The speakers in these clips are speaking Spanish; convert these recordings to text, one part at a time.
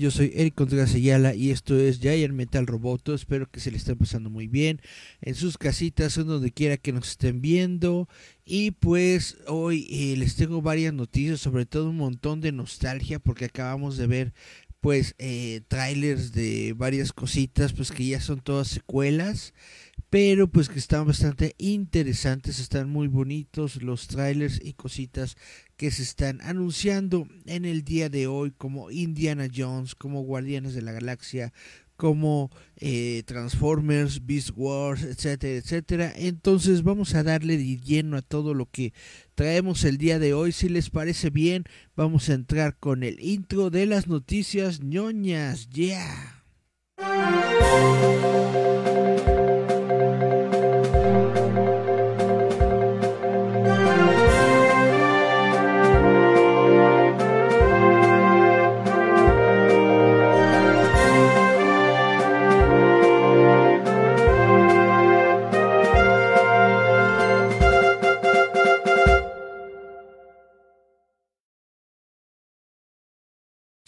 Yo soy Eric Contreras Ayala y esto es Giant Metal Roboto, espero que se le estén pasando muy bien en sus casitas, en donde quiera que nos estén viendo. Y pues hoy eh, les tengo varias noticias, sobre todo un montón de nostalgia porque acabamos de ver pues eh, trailers de varias cositas pues que ya son todas secuelas pero pues que están bastante interesantes, están muy bonitos los trailers y cositas que se están anunciando en el día de hoy como Indiana Jones, como Guardianes de la Galaxia, como eh, Transformers, Beast Wars, etcétera, etcétera. Entonces vamos a darle de lleno a todo lo que traemos el día de hoy. Si les parece bien, vamos a entrar con el intro de las noticias ñoñas. Yeah.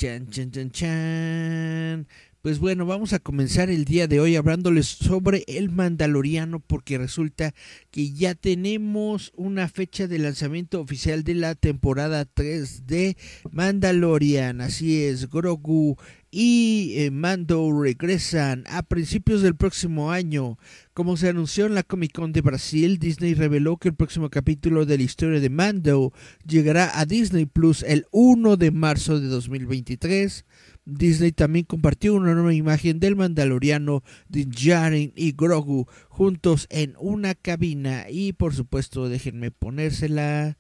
Chan, chan, chan, chan. Pues bueno, vamos a comenzar el día de hoy hablándoles sobre el Mandaloriano porque resulta que ya tenemos una fecha de lanzamiento oficial de la temporada 3 de Mandalorian. Así es, Grogu y eh, Mando regresan a principios del próximo año. Como se anunció en la Comic Con de Brasil, Disney reveló que el próximo capítulo de la historia de Mando llegará a Disney Plus el 1 de marzo de 2023. Disney también compartió una nueva imagen del Mandaloriano, Din Djarin y Grogu juntos en una cabina y por supuesto déjenme ponérsela.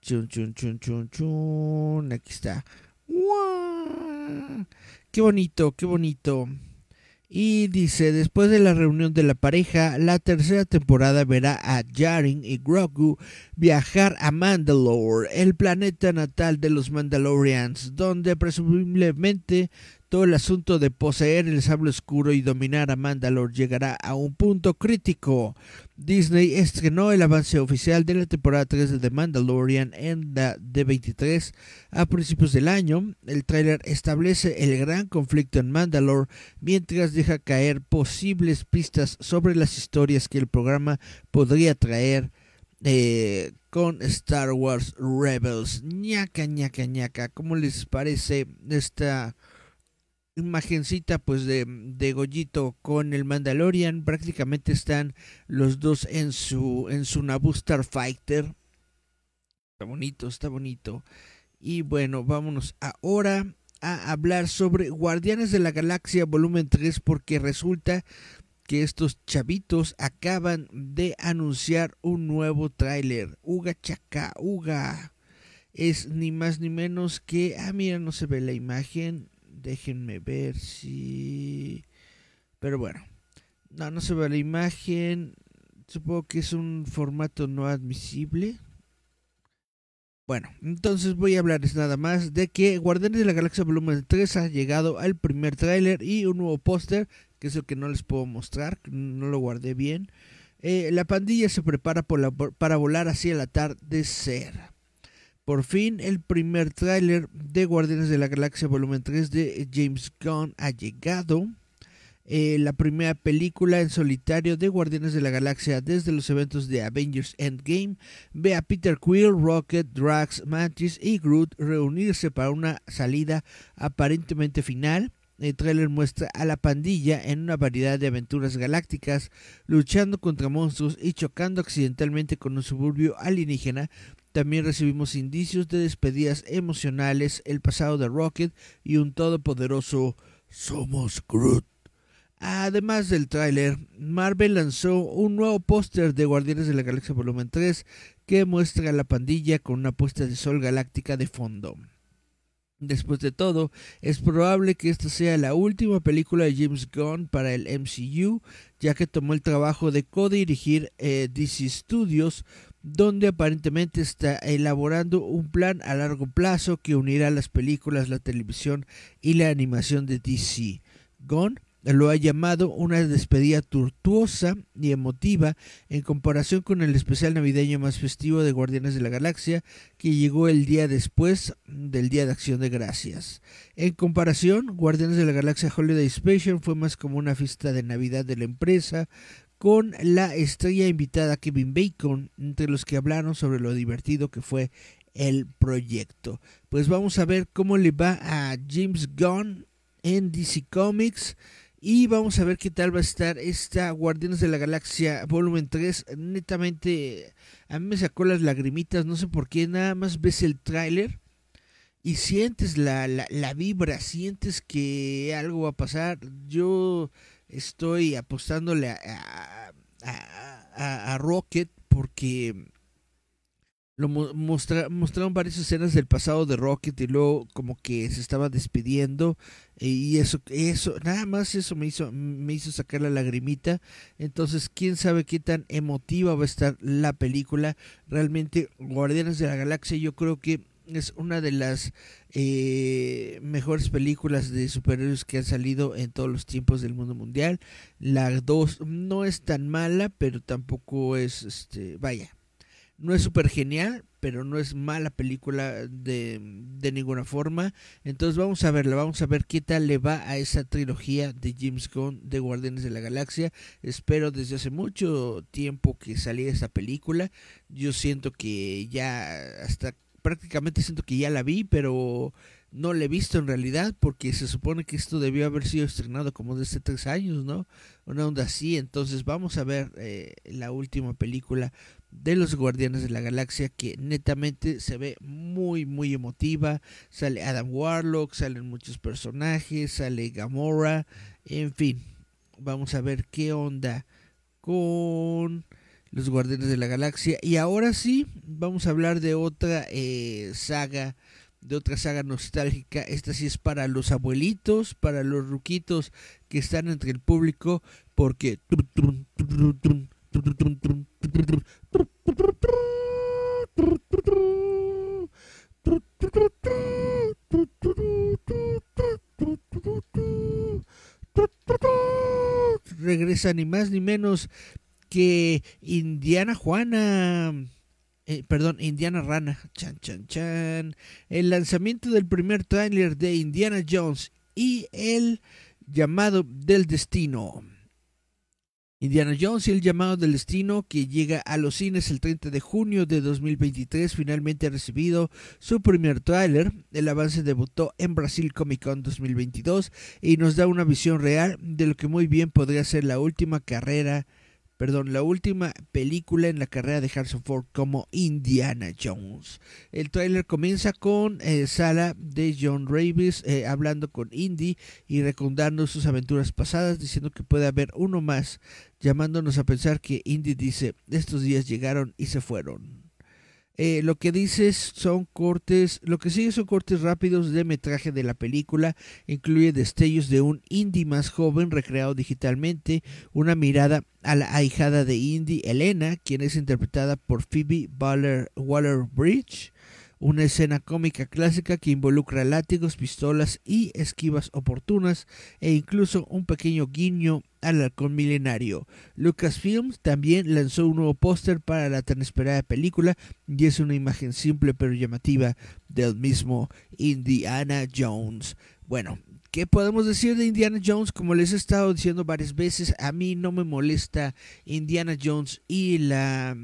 Chun chun chun chun chun. Aquí está. Qué bonito, qué bonito. Y dice, después de la reunión de la pareja, la tercera temporada verá a Jaren y Grogu viajar a Mandalore, el planeta natal de los Mandalorians, donde presumiblemente todo el asunto de poseer el sable oscuro y dominar a Mandalore llegará a un punto crítico. Disney estrenó el avance oficial de la temporada 3 de The Mandalorian en la D23 a principios del año. El tráiler establece el gran conflicto en Mandalore mientras deja caer posibles pistas sobre las historias que el programa podría traer eh, con Star Wars Rebels. ñaca, ñaca, ñaca. ¿Cómo les parece esta imagencita pues de, de Gollito con el Mandalorian? Prácticamente están los dos en su en su Naboo Starfighter. Está bonito, está bonito. Y bueno, vámonos ahora a hablar sobre Guardianes de la Galaxia volumen 3 porque resulta que estos chavitos acaban de anunciar un nuevo tráiler. Uga chaca, uga. Es ni más ni menos que... Ah, mira, no se ve la imagen. Déjenme ver si... Pero bueno. No, no se ve la imagen. Supongo que es un formato no admisible. Bueno, entonces voy a hablarles nada más de que Guardianes de la Galaxia Volumen 3 ha llegado al primer tráiler y un nuevo póster, que es el que no les puedo mostrar, no lo guardé bien. Eh, la pandilla se prepara para volar hacia el atardecer. Por fin, el primer tráiler de Guardianes de la Galaxia Volumen 3 de James Gunn ha llegado. Eh, la primera película en solitario de Guardianes de la Galaxia desde los eventos de Avengers Endgame ve a Peter Quill, Rocket, Drax, Mantis y Groot reunirse para una salida aparentemente final. el tráiler muestra a la pandilla en una variedad de aventuras galácticas, luchando contra monstruos y chocando accidentalmente con un suburbio alienígena. También recibimos indicios de despedidas emocionales, el pasado de Rocket y un todopoderoso Somos Groot. Además del tráiler, Marvel lanzó un nuevo póster de Guardianes de la Galaxia Volumen 3 que muestra a la pandilla con una puesta de sol galáctica de fondo. Después de todo, es probable que esta sea la última película de James Gunn para el MCU, ya que tomó el trabajo de co-dirigir eh, DC Studios, donde aparentemente está elaborando un plan a largo plazo que unirá las películas, la televisión y la animación de DC. Gunn lo ha llamado una despedida tortuosa y emotiva en comparación con el especial navideño más festivo de Guardianes de la Galaxia que llegó el día después del Día de Acción de Gracias. En comparación, Guardianes de la Galaxia Holiday Special fue más como una fiesta de Navidad de la empresa, con la estrella invitada Kevin Bacon, entre los que hablaron sobre lo divertido que fue el proyecto. Pues vamos a ver cómo le va a James Gunn en DC Comics. Y vamos a ver qué tal va a estar esta Guardianes de la Galaxia Volumen 3. Netamente, a mí me sacó las lagrimitas, no sé por qué, nada más ves el tráiler y sientes la, la, vibra, sientes que algo va a pasar. Yo estoy apostándole a, a, a Rocket porque lo mostraron varias escenas del pasado de Rocket y luego como que se estaba despidiendo y eso eso nada más eso me hizo me hizo sacar la lagrimita. Entonces quién sabe qué tan emotiva va a estar la película. Realmente Guardianes de la Galaxia yo creo que es una de las eh, mejores películas de superhéroes que han salido en todos los tiempos del mundo mundial la 2 no es tan mala pero tampoco es este vaya no es súper genial, pero no es mala película de, de, ninguna forma. Entonces vamos a verla, vamos a ver qué tal le va a esa trilogía de James Gunn de Guardianes de la Galaxia. Espero desde hace mucho tiempo que saliera esta película. Yo siento que ya hasta prácticamente siento que ya la vi, pero no la he visto en realidad porque se supone que esto debió haber sido estrenado como desde tres años, ¿no? Una onda así. Entonces vamos a ver eh, la última película de los Guardianes de la Galaxia que netamente se ve muy muy emotiva. Sale Adam Warlock, salen muchos personajes, sale Gamora, en fin. Vamos a ver qué onda con los Guardianes de la Galaxia. Y ahora sí, vamos a hablar de otra eh, saga, de otra saga nostálgica. Esta sí es para los abuelitos, para los ruquitos que están entre el público, porque regresa ni más ni menos que Indiana Juana. Eh, perdón, Indiana Rana. Chan, chan, chan. El lanzamiento del primer tráiler de Indiana Jones y el llamado del destino. Indiana Jones y el llamado del destino que llega a los cines el 30 de junio de 2023 finalmente ha recibido su primer tráiler. El avance debutó en Brasil Comic Con 2022 y nos da una visión real de lo que muy bien podría ser la última carrera perdón, la última película en la carrera de Harrison Ford como Indiana Jones. El tráiler comienza con eh, Sala de John Ravis eh, hablando con Indy y recordando sus aventuras pasadas, diciendo que puede haber uno más, llamándonos a pensar que Indy dice, estos días llegaron y se fueron. Eh, lo que dices son cortes, lo que sigue son cortes rápidos de metraje de la película, incluye destellos de un indie más joven recreado digitalmente, una mirada a la ahijada de indie Elena, quien es interpretada por Phoebe Waller Bridge, una escena cómica clásica que involucra látigos, pistolas y esquivas oportunas e incluso un pequeño guiño al halcón milenario. Lucasfilms también lanzó un nuevo póster para la tan esperada película y es una imagen simple pero llamativa del mismo Indiana Jones. Bueno, ¿Qué podemos decir de Indiana Jones? Como les he estado diciendo varias veces, a mí no me molesta Indiana Jones y la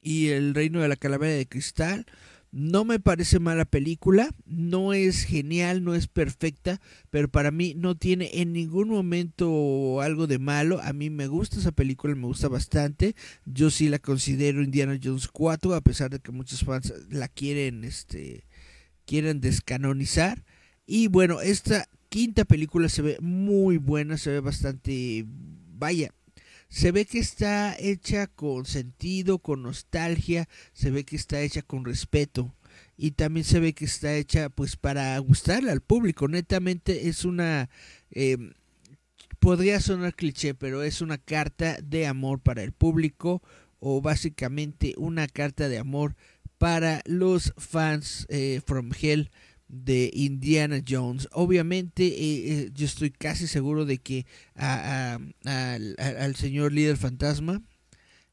y el reino de la calavera de cristal No me parece mala película, no es genial, no es perfecta, pero para mí no tiene en ningún momento algo de malo. A mí me gusta esa película, me gusta bastante. Yo sí la considero Indiana Jones 4, a pesar de que muchos fans la quieren, este, quieren descanonizar. Y bueno, esta quinta película se ve muy buena, se ve bastante, vaya, se ve que está hecha con sentido, con nostalgia, se ve que está hecha con respeto y también se ve que está hecha pues para gustarle al público. Netamente es una... Eh, podría sonar cliché, pero es una carta de amor para el público o básicamente una carta de amor para los fans eh, from Hell de Indiana Jones. Obviamente, eh, eh, yo estoy casi seguro de que al señor líder fantasma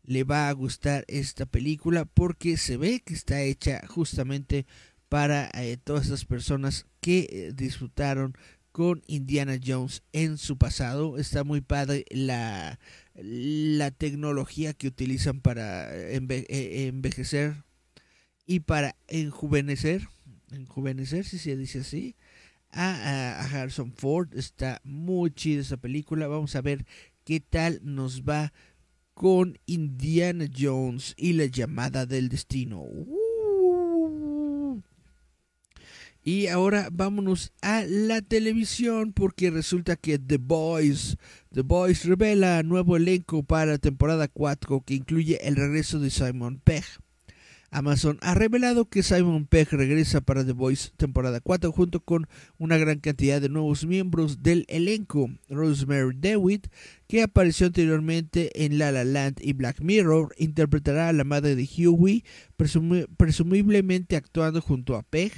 le va a gustar esta película porque se ve que está hecha justamente para eh, todas esas personas que disfrutaron con Indiana Jones en su pasado. Está muy padre la, la tecnología que utilizan para envejecer y para enjuvenecer enjuvenecer, si se dice así, a, a, Harrison Ford. Está muy chida esa película. Vamos a ver qué tal nos va con Indiana Jones y la llamada del destino. Uh. Y ahora vámonos a la televisión porque resulta que The Boys, The Boys revela nuevo elenco para temporada 4 que incluye el regreso de Simon Pegg. Amazon ha revelado que Simon Pegg regresa para The Voice temporada 4 junto con una gran cantidad de nuevos miembros del elenco. Rosemary DeWitt, que apareció anteriormente en La La Land y Black Mirror, interpretará a la madre de Huey, presumiblemente actuando junto a Pegg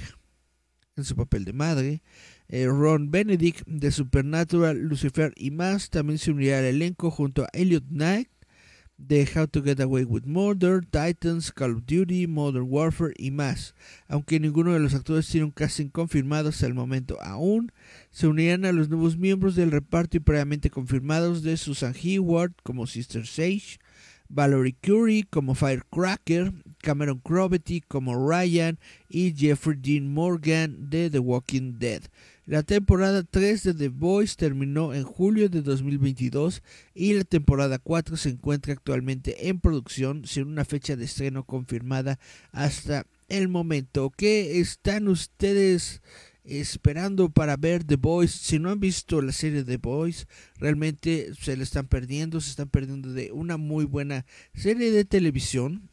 en su papel de madre. Eh, Ron Benedict de Supernatural, Lucifer y más también se unirá al elenco junto a Elliot Knight de How to Get Away with Murder, Titans, Call of Duty, Modern Warfare y más. Aunque ninguno de los actores tiene un casting confirmado hasta momento aún, se unirán a los nuevos miembros del reparto y previamente confirmados de Susan Hayward como Sister Sage, Valerie Curie como Firecracker, Cameron Crovetty como Ryan y Jeffrey Dean Morgan de The Walking Dead. La temporada 3 de The Voice terminó en julio de 2022 y la temporada 4 se encuentra actualmente en producción sin una fecha de estreno confirmada hasta el momento. ¿Qué están ustedes esperando para ver The Voice? Si no han visto la serie The Voice, realmente se le están perdiendo, se están perdiendo de una muy buena serie de televisión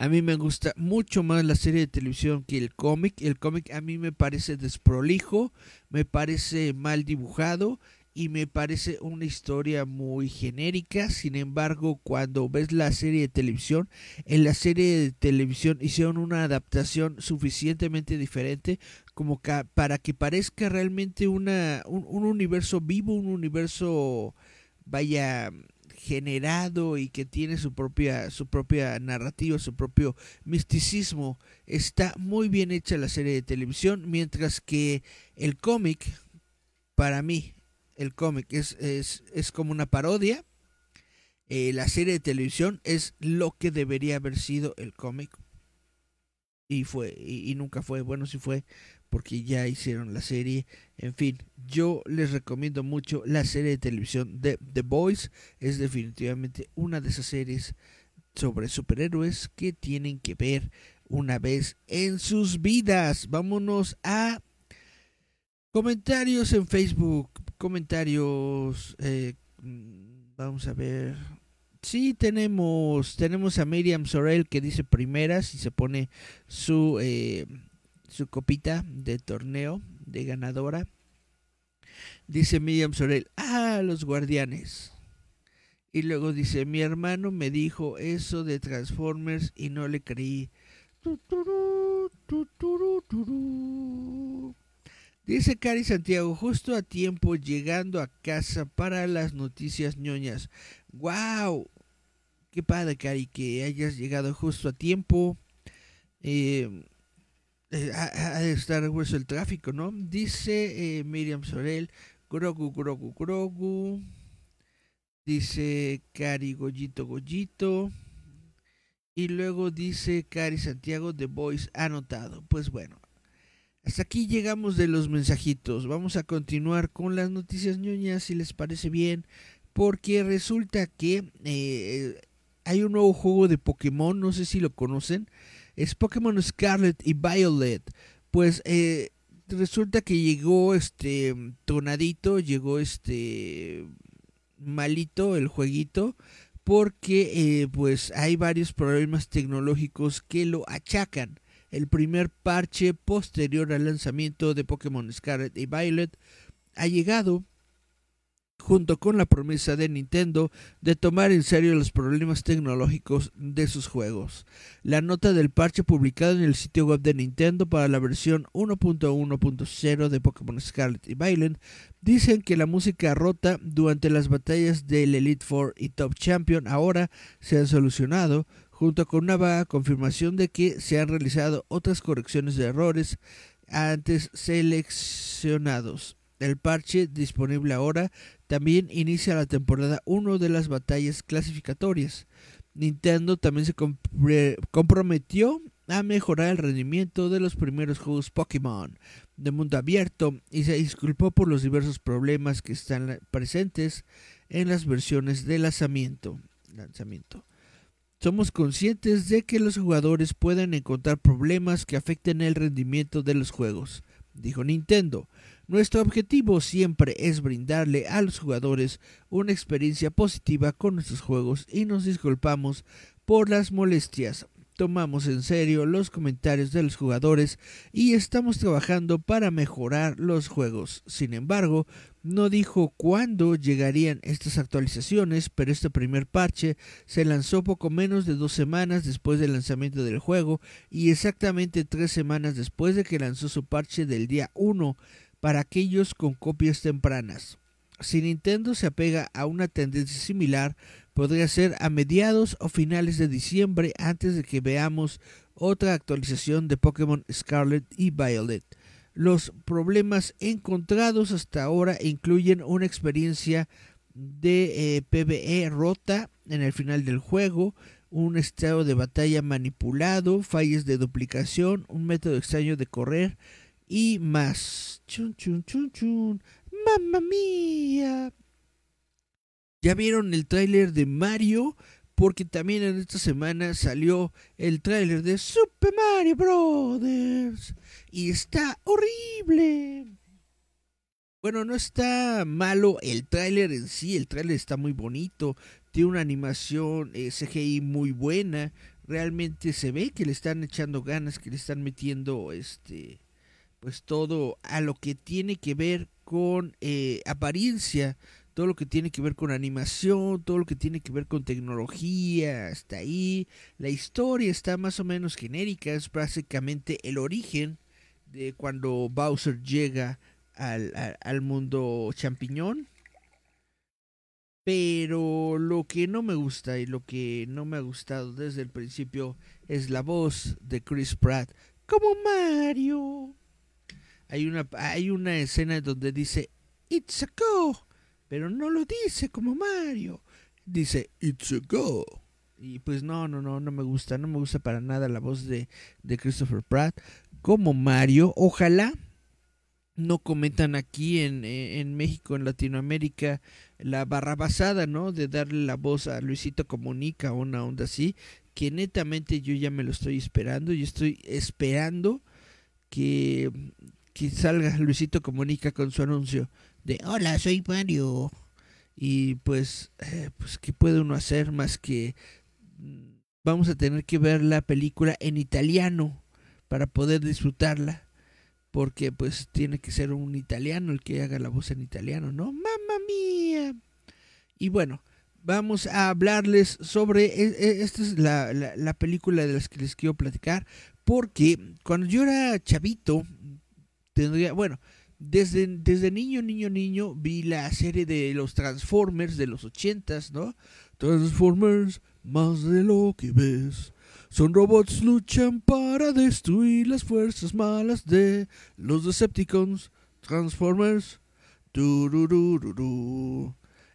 a mí me gusta mucho más la serie de televisión que el cómic. El cómic a mí me parece desprolijo, me parece mal dibujado y me parece una historia muy genérica. Sin embargo, cuando ves la serie de televisión, en la serie de televisión hicieron una adaptación suficientemente diferente como para que parezca realmente una, un, un universo vivo, un universo, vaya, generado y que tiene su propia, su propia narrativa, su propio misticismo. Está muy bien hecha la serie de televisión, mientras que el cómic, para mí, el cómic es, es, es como una parodia. Eh, la serie de televisión es lo que debería haber sido el cómic. Y fue, y, y nunca fue, bueno, sí fue, porque ya hicieron la serie. En fin, yo les recomiendo mucho la serie de televisión de The Boys. Es definitivamente una de esas series sobre superhéroes que tienen que ver una vez en sus vidas. Vámonos a comentarios en Facebook. Comentarios. Eh, vamos a ver. Sí, tenemos, tenemos a Miriam Sorel que dice primeras y se pone su... Eh, su copita de torneo de ganadora. Dice Miriam Sorel, ah, los guardianes. Y luego dice, mi hermano me dijo eso de Transformers y no le creí. Dice Cari Santiago, justo a tiempo llegando a casa para las noticias ñoñas. ¡Wow! Qué padre, Cari, que hayas llegado justo a tiempo. Eh, eh, estar el tráfico, ¿no? Dice eh, Miriam Sorel, Grogu, Grogu, Grogu. Dice Cari Goyito, Goyito. Y luego dice Cari Santiago, The Voice anotado. Pues bueno, hasta aquí llegamos de los mensajitos. Vamos a continuar con las noticias ñoñas si les parece bien. Porque resulta que eh, hay un nuevo juego de Pokémon, no sé si lo conocen. Es Pokémon Scarlet y Violet. Pues eh, resulta que llegó este tonadito, llegó este malito el jueguito porque eh, pues hay varios problemas tecnológicos que lo achacan. El primer parche posterior al lanzamiento de Pokémon Scarlet y Violet ha llegado junto con la promesa de Nintendo de tomar en serio los problemas tecnológicos de sus juegos. La nota del parche publicado en el sitio web de Nintendo para la versión 1.1.0 de Pokémon Scarlet y Violet dicen que la música rota durante las batallas del Elite Four y Top Champion ahora se han solucionado, junto con una vaga confirmación de que se han realizado otras correcciones de errores antes seleccionados. El parche disponible ahora también inicia la temporada 1 de las batallas clasificatorias. Nintendo también se comprometió a mejorar el rendimiento de los primeros juegos Pokémon de mundo abierto y se disculpó por los diversos problemas que están presentes en las versiones de lanzamiento. lanzamiento. Somos conscientes de que los jugadores pueden encontrar problemas que afecten el rendimiento de los juegos, dijo Nintendo. Nuestro objetivo siempre es brindarle a los jugadores una experiencia positiva con nuestros juegos y nos disculpamos por las molestias. Tomamos en serio los comentarios de los jugadores y estamos trabajando para mejorar los juegos. Sin embargo, no dijo cuándo llegarían estas actualizaciones, pero este primer parche se lanzó poco menos de dos semanas después del lanzamiento del juego y exactamente tres semanas después de que lanzó su parche del día 1 para aquellos con copias tempranas. Si Nintendo se apega a una tendencia similar, podría ser a mediados o finales de diciembre antes de que veamos otra actualización de Pokémon Scarlet y Violet. Los problemas encontrados hasta ahora incluyen una experiencia de eh, PvE rota en el final del juego, un estado de batalla manipulado, fallas de duplicación, un método extraño de correr, y más. Chun, chun, chun, chun. ¡Mamma mía! ¿Ya vieron el tráiler de Mario? Porque también en esta semana salió el tráiler de Super Mario Brothers. Y está horrible. Bueno, no está malo el tráiler en sí, el tráiler está muy bonito, tiene una animación eh, CGI muy buena, realmente se ve que le están echando ganas, que le están metiendo este pues todo a lo que tiene que ver con eh, apariencia, todo lo que tiene que ver con animación, todo lo que tiene que ver con tecnología, hasta ahí. La historia está más o menos genérica, es básicamente el origen de cuando Bowser llega al, al mundo champiñón. Pero lo que no me gusta y lo que no me ha gustado desde el principio es la voz de Chris Pratt como Mario hay una, hay una escena donde dice It's a go, pero no lo dice como Mario, dice It's a go. Y pues no, no, no, no me gusta, no me gusta para nada la voz de, de Christopher Pratt como Mario. Ojalá no comentan aquí en, en, México, en Latinoamérica, la barra basada, ¿no? De darle la voz a Luisito Comunica una onda así, que netamente yo ya me lo estoy esperando y estoy esperando que, que salga Luisito Comunica con su anuncio de hola, soy Mario. Y pues, eh, pues ¿qué puede uno hacer más que mm, vamos a tener que ver la película en italiano para poder disfrutarla? Porque pues tiene que ser un italiano el que haga la voz en italiano, ¿no? ¡Mamma mía! Y bueno, vamos a hablarles sobre, e, e, esta es la, la, la película de las que les quiero platicar, porque cuando yo era chavito, bueno, desde, desde niño, niño, niño vi la serie de los Transformers de los ochentas, ¿no? Transformers, más de lo que ves. Son robots, luchan para destruir las fuerzas malas de los Decepticons. Transformers.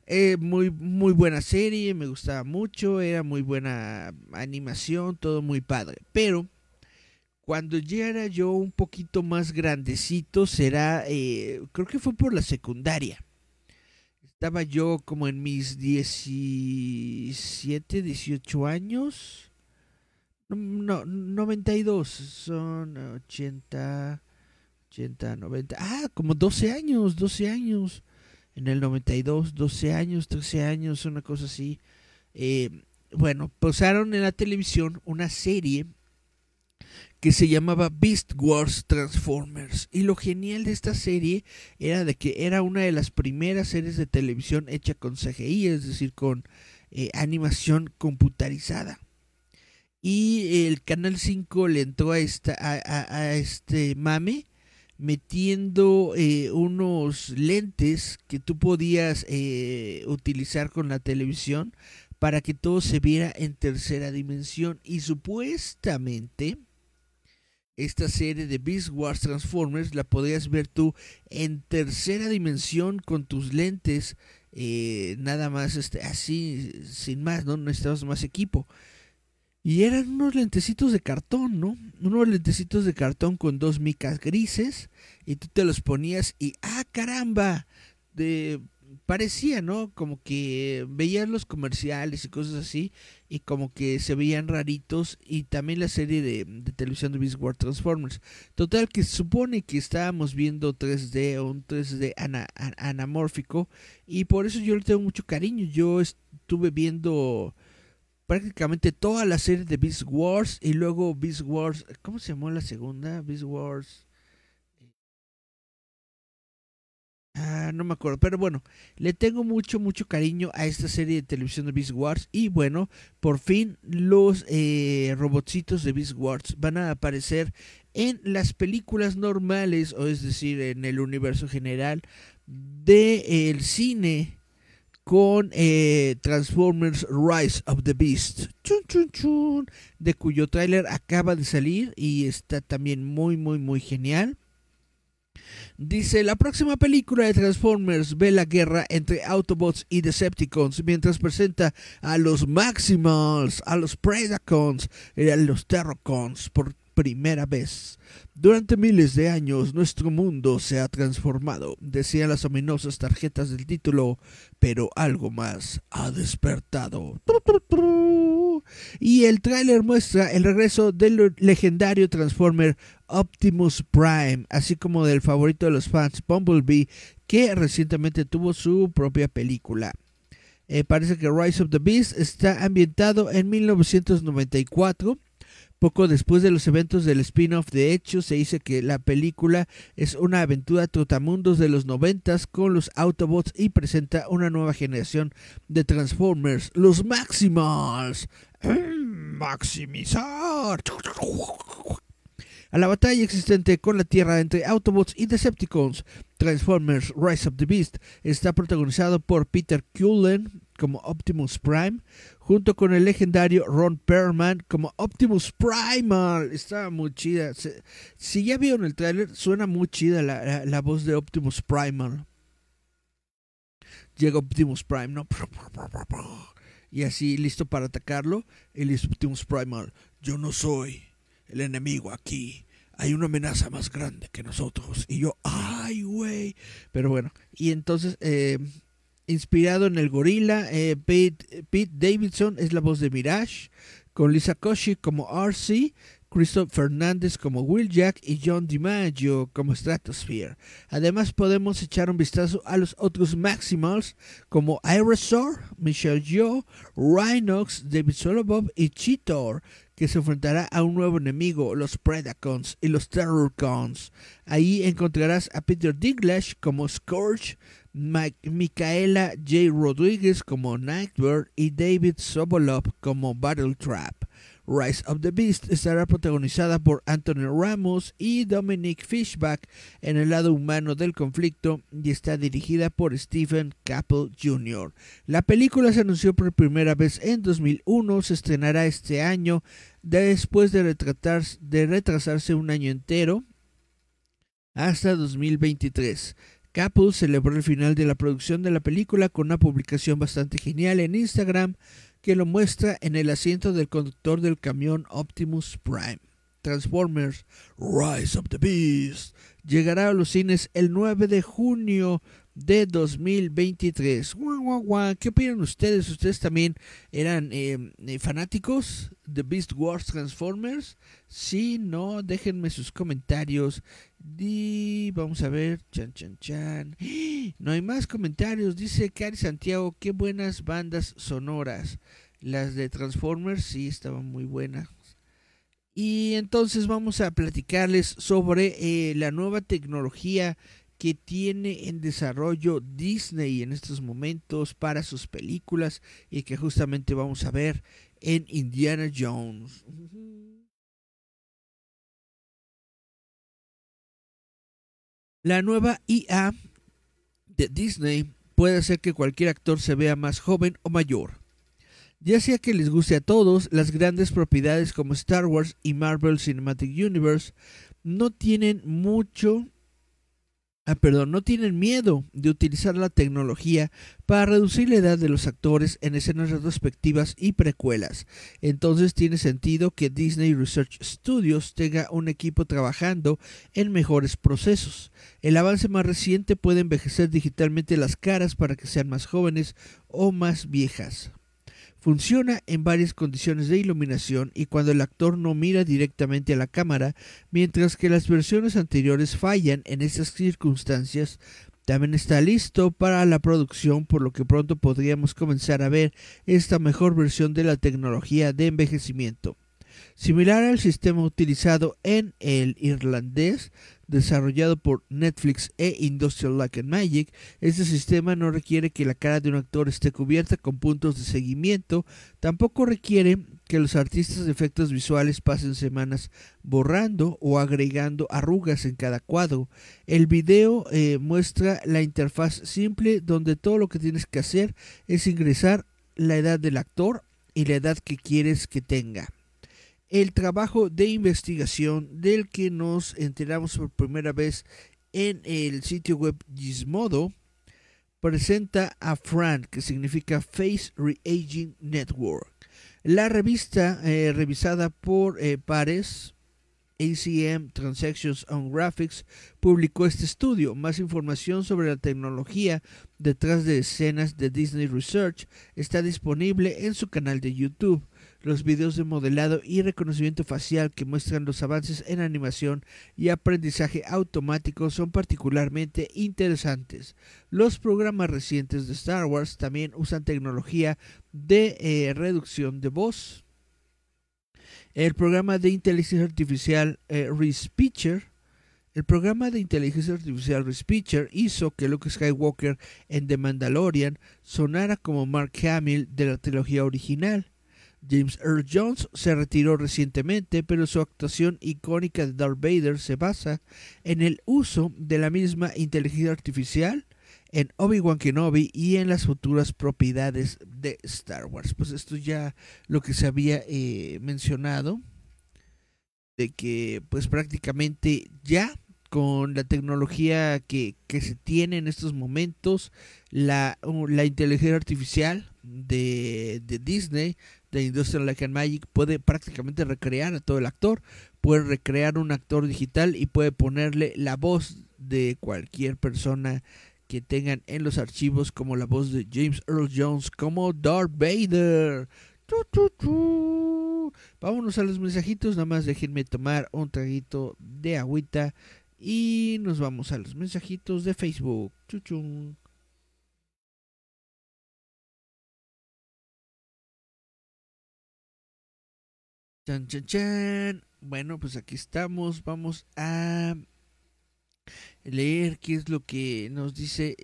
Eh, muy, muy buena serie, me gustaba mucho, era muy buena animación, todo muy padre. Pero cuando ya era yo un poquito más grandecito, será, eh, creo que fue por la secundaria. Estaba yo como en mis 17, 18 años. No, 92, son 80, 80, 90. Ah, como 12 años, 12 años en el 92, 12 años, 13 años, una cosa así. Eh, bueno, pasaron en la televisión una serie que se llamaba Beast Wars Transformers. Y lo genial de esta serie era de que era una de las primeras series de televisión hecha con CGI, es decir, con eh, animación computarizada. Y el Canal 5 le entró a, este mame metiendo eh, unos lentes que tú podías eh, utilizar con la televisión para que todo se viera en tercera dimensión y supuestamente esta serie de Beast Wars Transformers la podías ver tú en tercera dimensión con tus lentes eh, nada más este, así sin más no necesitabas más equipo y eran unos lentecitos de cartón, ¿no? Unos lentecitos de cartón con dos micas grises. Y tú te los ponías y ¡ah, caramba! De, parecía, ¿no? Como que veías los comerciales y cosas así. Y como que se veían raritos. Y también la serie de, televisión de Beast Wars Transformers. Total, que se supone que estábamos viendo 3D o un 3D anamórfico. Y por eso yo le tengo mucho cariño. Yo estuve viendo prácticamente toda la serie de Beast Wars y luego Beast Wars, ¿cómo se llamó la segunda? Beast Wars. Ah, no me acuerdo, pero bueno, le tengo mucho, mucho cariño a esta serie de televisión de Beast Wars. Y bueno, por fin los eh, robotcitos de Beast Wars van a aparecer en las películas normales, o es decir, en el universo general del el cine con eh, Transformers Rise of the Beast, de cuyo tráiler acaba de salir y está también muy, muy, muy genial. Dice, la próxima película de Transformers ve la guerra entre Autobots y Decepticons mientras presenta a los Maximals, a los Predacons y a los Terracons por primera vez. Durante miles de años nuestro mundo se ha transformado, decían las ominosas tarjetas del título, pero algo más ha despertado. Y el tráiler muestra el regreso del legendario Transformer Optimus Prime, así como del favorito de los fans Bumblebee, que recientemente tuvo su propia película. Eh, parece que Rise of the Beast está ambientado en 1994 poco después de los eventos del spin-off, de hecho, se dice que la película es una aventura trotamundos de los noventas con los Autobots y presenta una nueva generación de Transformers, los Maximals. Maximizar a la batalla existente con la Tierra entre Autobots y Decepticons. Transformers Rise of the Beast está protagonizado por Peter Cullen como Optimus Prime, junto con el legendario Ron Perlman como Optimus Primal. Está muy chida. Si ya vieron el tráiler, suena muy chida la, la, voz de Optimus Primal. Llega Optimus Prime, ¿no? Y así listo para atacarlo. El Optimus Primal. Yo no soy el enemigo aquí. Hay una amenaza más grande que nosotros. Y yo, ay, güey. Pero bueno, y entonces, eh, inspirado en el gorila, eh, Pete, Davidson es la voz de Mirage, con Lisa Koshy como RC, Christoph Fernández como Will Jack y John DiMaggio como Stratosphere. Además podemos echar un vistazo a los otros Maximals como Aerosaur, Michelle Yeoh, Rhinox, David Solobob y Cheetor, que se enfrentará a un nuevo enemigo, los Predacons y los Terrorcons. Ahí encontrarás a Peter Dinklage como Scourge, Micaela J. Rodríguez como Nightbird y David Sobolov como Battle Trap. Rise of the Beast estará protagonizada por Anthony Ramos y Dominic Fishback en el lado humano del conflicto y está dirigida por Stephen Caple Jr. La película se anunció por primera vez en 2001, se estrenará este año después de, de retrasarse un año entero hasta 2023. Apple celebró el final de la producción de la película con una publicación bastante genial en Instagram que lo muestra en el asiento del conductor del camión Optimus Prime. Transformers Rise of the Beast llegará a los cines el 9 de junio de 2023. ¿Qué opinan ustedes? ¿Ustedes también eran eh, eh, fanáticos de Beast Wars Transformers? Si no, déjenme sus comentarios. Y vamos a ver, chan, chan, chan. No hay más comentarios. Dice Cari Santiago, qué buenas bandas sonoras. Las de Transformers sí estaban muy buenas. Y entonces vamos a platicarles sobre eh, la nueva tecnología que tiene en desarrollo Disney en estos momentos para sus películas y que justamente vamos a ver en Indiana Jones. La nueva IA de Disney puede hacer que cualquier actor se vea más joven o mayor. Ya sea que les guste a todos, las grandes propiedades como Star Wars y Marvel Cinematic Universe no tienen mucho Ah, perdón, no tienen miedo de utilizar la tecnología para reducir la edad de los actores en escenas retrospectivas y precuelas. Entonces tiene sentido que Disney Research Studios tenga un equipo trabajando en mejores procesos. El avance más reciente puede envejecer digitalmente las caras para que sean más jóvenes o más viejas. Funciona en varias condiciones de iluminación y cuando el actor no mira directamente a la cámara, mientras que las versiones anteriores fallan en estas circunstancias. También está listo para la producción, por lo que pronto podríamos comenzar a ver esta mejor versión de la tecnología de envejecimiento. Similar al sistema utilizado en el irlandés, desarrollado por Netflix e Industrial Light and Magic, este sistema no requiere que la cara de un actor esté cubierta con puntos de seguimiento, tampoco requiere que los artistas de efectos visuales pasen semanas borrando o agregando arrugas en cada cuadro. El video eh, muestra la interfaz simple donde todo lo que tienes que hacer es ingresar la edad del actor y la edad que quieres que tenga el trabajo de investigación del que nos enteramos por primera vez en el sitio web Gizmodo presenta a FRAN, que significa Face Reaging Network. La revista eh, revisada por eh, pares ACM Transactions on Graphics publicó este estudio. Más información sobre la tecnología detrás de escenas de Disney Research está disponible en su canal de YouTube. Los videos de modelado y reconocimiento facial que muestran los avances en animación y aprendizaje automático son particularmente interesantes. Los programas recientes de Star Wars también usan tecnología de eh, reducción de voz. El programa de inteligencia artificial eh, Respeecher el programa de inteligencia artificial hizo que Luke Skywalker en The Mandalorian sonara como Mark Hamill de la trilogía original. James Earl Jones se retiró recientemente, pero su actuación icónica de Darth Vader se basa en el uso de la misma inteligencia artificial en Obi-Wan Kenobi y en las futuras propiedades de Star Wars. Pues esto ya lo que se había eh, mencionado, de que pues prácticamente ya con la tecnología que, que se tiene en estos momentos, la, la inteligencia artificial de, de Disney de Industrial Light and Magic puede prácticamente recrear a todo el actor, puede recrear un actor digital y puede ponerle la voz de cualquier persona que tengan en los archivos como la voz de James Earl Jones como Darth Vader. Vámonos a los mensajitos, nada más déjenme tomar un traguito de agüita y nos vamos a los mensajitos de Facebook. Chuchun. Chan, chan, chan. Bueno, pues aquí estamos. Vamos a leer qué es lo que nos dice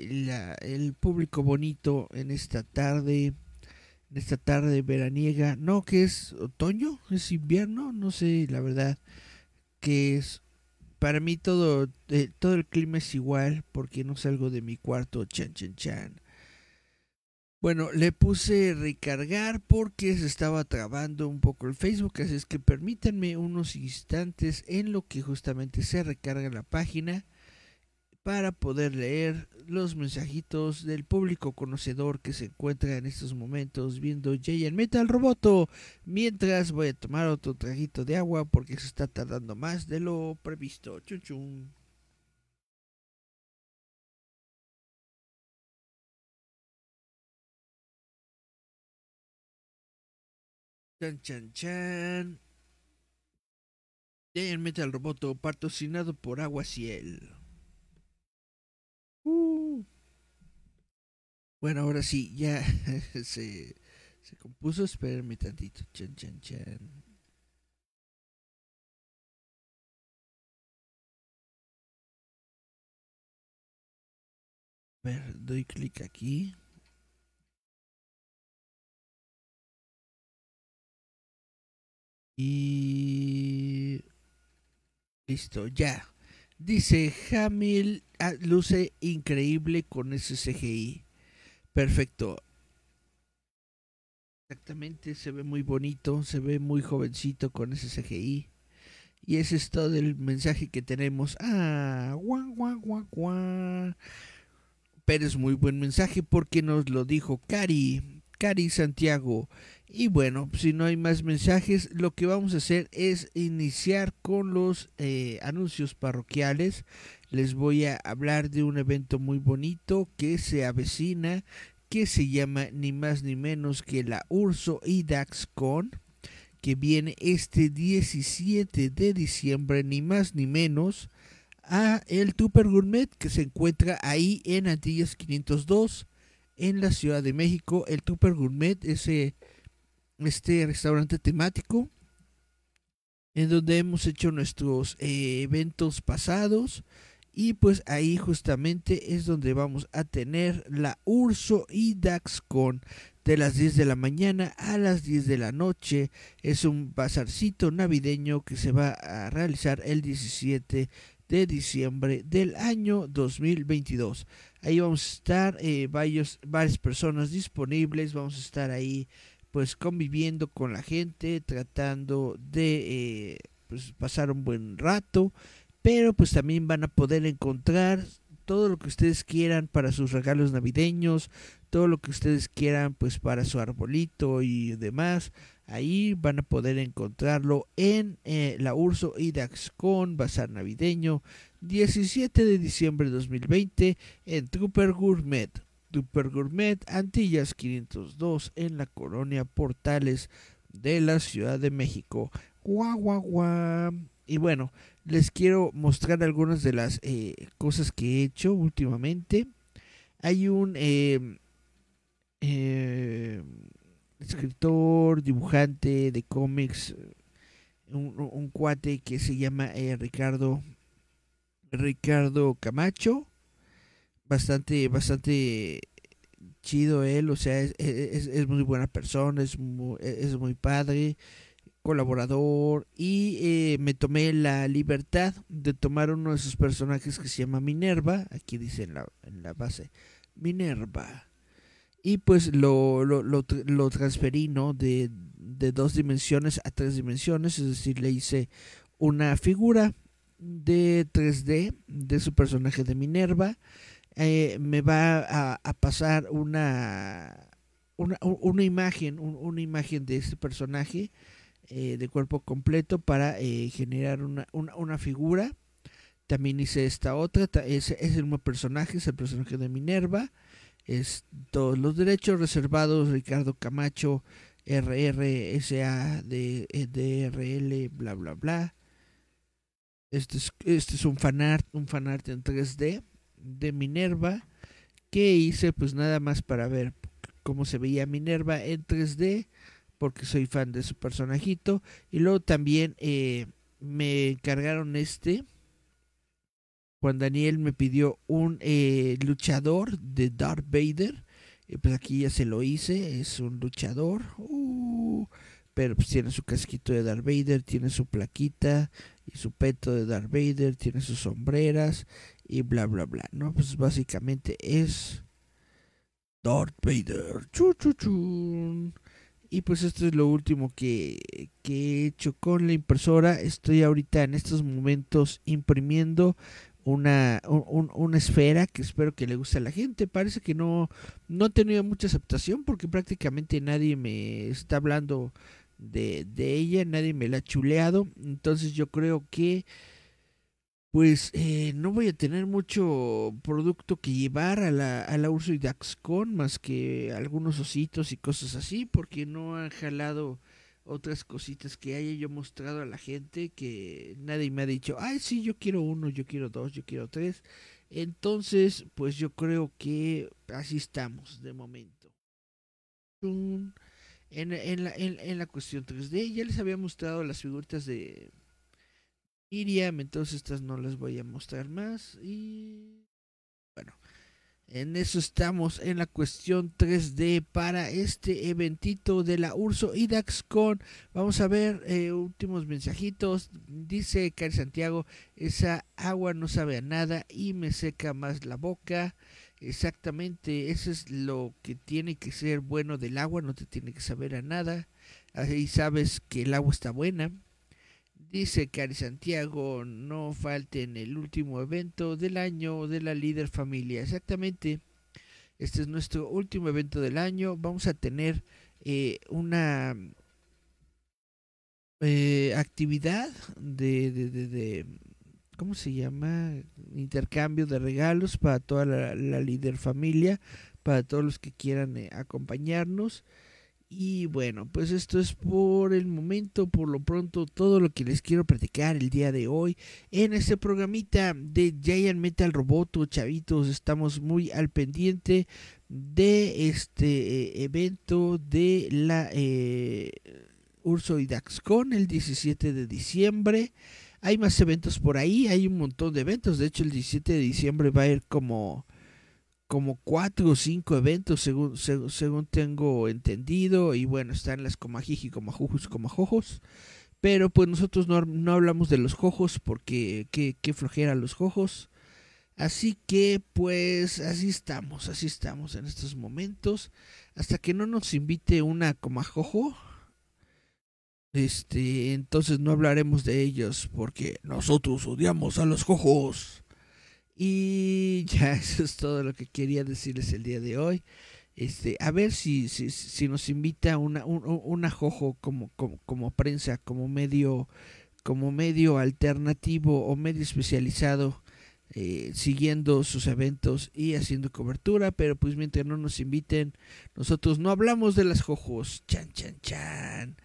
el público bonito en esta tarde. En esta tarde veraniega. No, que es otoño, es invierno, no sé, la verdad. Que es. Para mí todo, eh, todo el clima es igual porque no salgo de mi cuarto. Chan, chan, chan. Bueno, le puse recargar porque se estaba trabando un poco el Facebook, así es que permítanme unos instantes en lo que justamente se recarga la página para poder leer los mensajitos del público conocedor que se encuentra en estos momentos viendo Giant Metal Roboto. Mientras voy a tomar otro traguito de agua porque se está tardando más de lo previsto. Chun. Chan chan chan. Giant Metal Roboto patrocinado por Agua Ciel. Uh. Bueno, ahora sí, ya se, se compuso. Espérenme tantito. Chan, chan, chan. A ver, doy clic aquí. Y... Listo, ya. Dice Hamil ah, luce increíble con ese CGI. Perfecto. Exactamente, se ve muy bonito, se ve muy jovencito con ese CGI. Y ese es todo el mensaje que tenemos. Ah, guau, guau, guau, guau. Pero es muy buen mensaje porque nos lo dijo Cari, Cari Santiago. Y bueno, si no hay más mensajes, lo que vamos a hacer es iniciar con los eh, anuncios parroquiales. Les voy a hablar de un evento muy bonito que se avecina, que se llama ni más ni menos que la Urso IDAX Con, que viene este 17 de diciembre, ni más ni menos, a el Tupper Gourmet que se encuentra ahí en Antillas 502 en la Ciudad de México. El Tupper Gourmet, ese este restaurante temático en donde hemos hecho nuestros eh, eventos pasados y pues ahí justamente es donde vamos a tener la Urso y Daxcon de las 10 de la mañana a las 10 de la noche. Es un bazarcito navideño que se va a realizar el 17 de diciembre del año 2022. Ahí vamos a estar eh, varios, varias personas disponibles, vamos a estar ahí pues conviviendo con la gente, tratando de eh, pues, pasar un buen rato, pero pues también van a poder encontrar todo lo que ustedes quieran para sus regalos navideños, todo lo que ustedes quieran pues para su arbolito y demás. Ahí van a poder encontrarlo en eh, la Urso IDAX con Bazar Navideño, 17 de diciembre de 2020 en Trooper Gourmet. Super Gourmet Antillas 502 en la colonia Portales de la Ciudad de México. Guau, guau, guau. Y bueno, les quiero mostrar algunas de las eh, cosas que he hecho últimamente. Hay un em, escritor, dibujante de cómics, un, cuate que se llama eh, Ricardo Ricardo Camacho bastante, bastante chido él, o sea, es, es, muy buena persona, es muy, es muy padre, colaborador, y eh, me tomé la libertad de tomar uno de sus personajes que se llama Minerva, aquí dice en la, en la base, Minerva, y pues lo, lo, lo, lo transferí, ¿no? De, de dos dimensiones a tres dimensiones, es decir, le hice una figura de 3D de su personaje de Minerva, eh, me va a, pasar una, una, imagen, una imagen de este personaje eh, de cuerpo completo para eh, generar una, una, figura. También hice esta otra, es, es el mismo personaje, es el personaje de Minerva. Es todos los derechos reservados, Ricardo Camacho, RRSA, DRL, bla bla bla. Este es, este es un fanart, un fanart en 3D de Minerva que hice pues nada más para ver cómo se veía Minerva en 3D porque soy fan de su personajito. Y luego también eh, me encargaron este. Juan Daniel me pidió un eh, luchador de Darth Vader. Y pues aquí ya se lo hice es un luchador. Uh, pero pues tiene su casquito de Darth Vader tiene su plaquita y su peto de Darth Vader tiene sus sombreras y bla bla bla, ¿no? Pues básicamente es Darth Vader. Chu, chu, Y pues esto es lo último que, que he hecho con la impresora. Estoy ahorita en estos momentos imprimiendo una, una esfera que espero que le guste a la gente. Parece que no, no ha tenido mucha aceptación porque prácticamente nadie me está hablando de, de ella, nadie me la ha chuleado. Entonces yo creo que pues eh, no voy a tener mucho producto que llevar a la, a la Urso y Daxcon más que algunos ositos y cosas así porque no han jalado otras cositas que haya yo mostrado a la gente que nadie me ha dicho, ay sí, yo quiero uno, yo quiero dos, yo quiero tres. Entonces, pues yo creo que así estamos de momento. En, en, la, en, en la cuestión 3D ya les había mostrado las figuritas de Miriam, entonces estas no las voy a mostrar más. Y bueno, en eso estamos en la cuestión 3D para este eventito de la Urso y Daxcon. Vamos a ver eh, últimos mensajitos. Dice Cari Santiago, esa agua no sabe a nada y me seca más la boca. Exactamente, eso es lo que tiene que ser bueno del agua, no te tiene que saber a nada. Ahí sabes que el agua está buena. Dice Cari Santiago, no falte en el último evento del año de la líder familia. Exactamente, este es nuestro último evento del año. Vamos a tener eh, una eh, actividad de, de, de, ¿cómo se llama? Intercambio de regalos para toda la, líder familia, para todos los que quieran eh, acompañarnos. Y bueno, pues esto es por el momento, por lo pronto, todo lo que les quiero platicar el día de hoy en este programita de Giant Metal Roboto, chavitos. Estamos muy al pendiente de este eh, evento de la eh, Urso y Daxcon el 17 de diciembre. Hay más eventos por ahí, hay un montón de eventos. De hecho, el 17 de diciembre va a ir como como cuatro o cinco eventos según, según, tengo entendido y bueno están las comajiji, comajujos, comajojos pero pues nosotros no, no, hablamos de los jojos porque qué, qué flojera los jojos. Así que pues así estamos así estamos en estos momentos. Hasta que no nos invite una comajojo este entonces no hablaremos de ellos porque nosotros odiamos a los jojos y ya eso es todo lo que quería decirles el día de hoy. Este, a ver si, si, si nos invita una, un, una jojo como, como, como, prensa, como medio, como medio alternativo o medio especializado, eh, siguiendo sus eventos y haciendo cobertura, pero pues mientras no nos inviten, nosotros no hablamos de las jojos. Chan, chan, chan.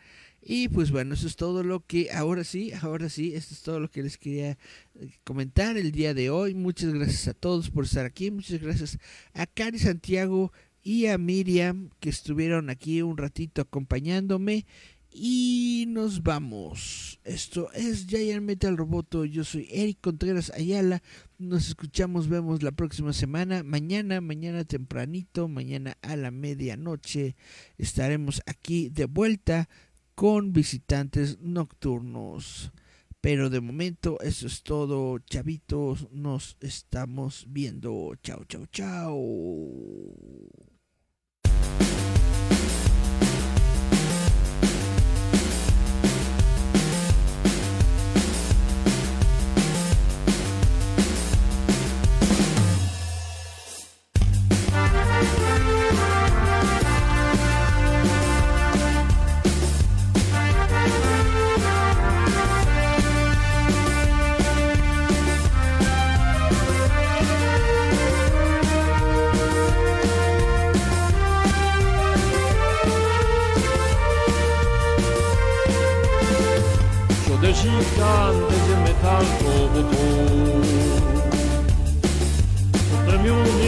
Y pues bueno, eso es todo lo que, ahora sí, ahora sí, esto es todo lo que les quería eh, comentar el día de hoy. Muchas gracias a todos por estar aquí, muchas gracias a Cari Santiago y a Miriam que estuvieron aquí un ratito acompañándome. Y nos vamos. Esto es Giant Metal Roboto. Yo soy Eric Contreras Ayala. Nos escuchamos, vemos la próxima semana. Mañana, mañana tempranito, mañana a la medianoche estaremos aquí de vuelta con visitantes nocturnos. Pero de momento eso es todo, chavitos. Nos estamos viendo. Chao, chao, chao. gigante di metal come tu. Potremmo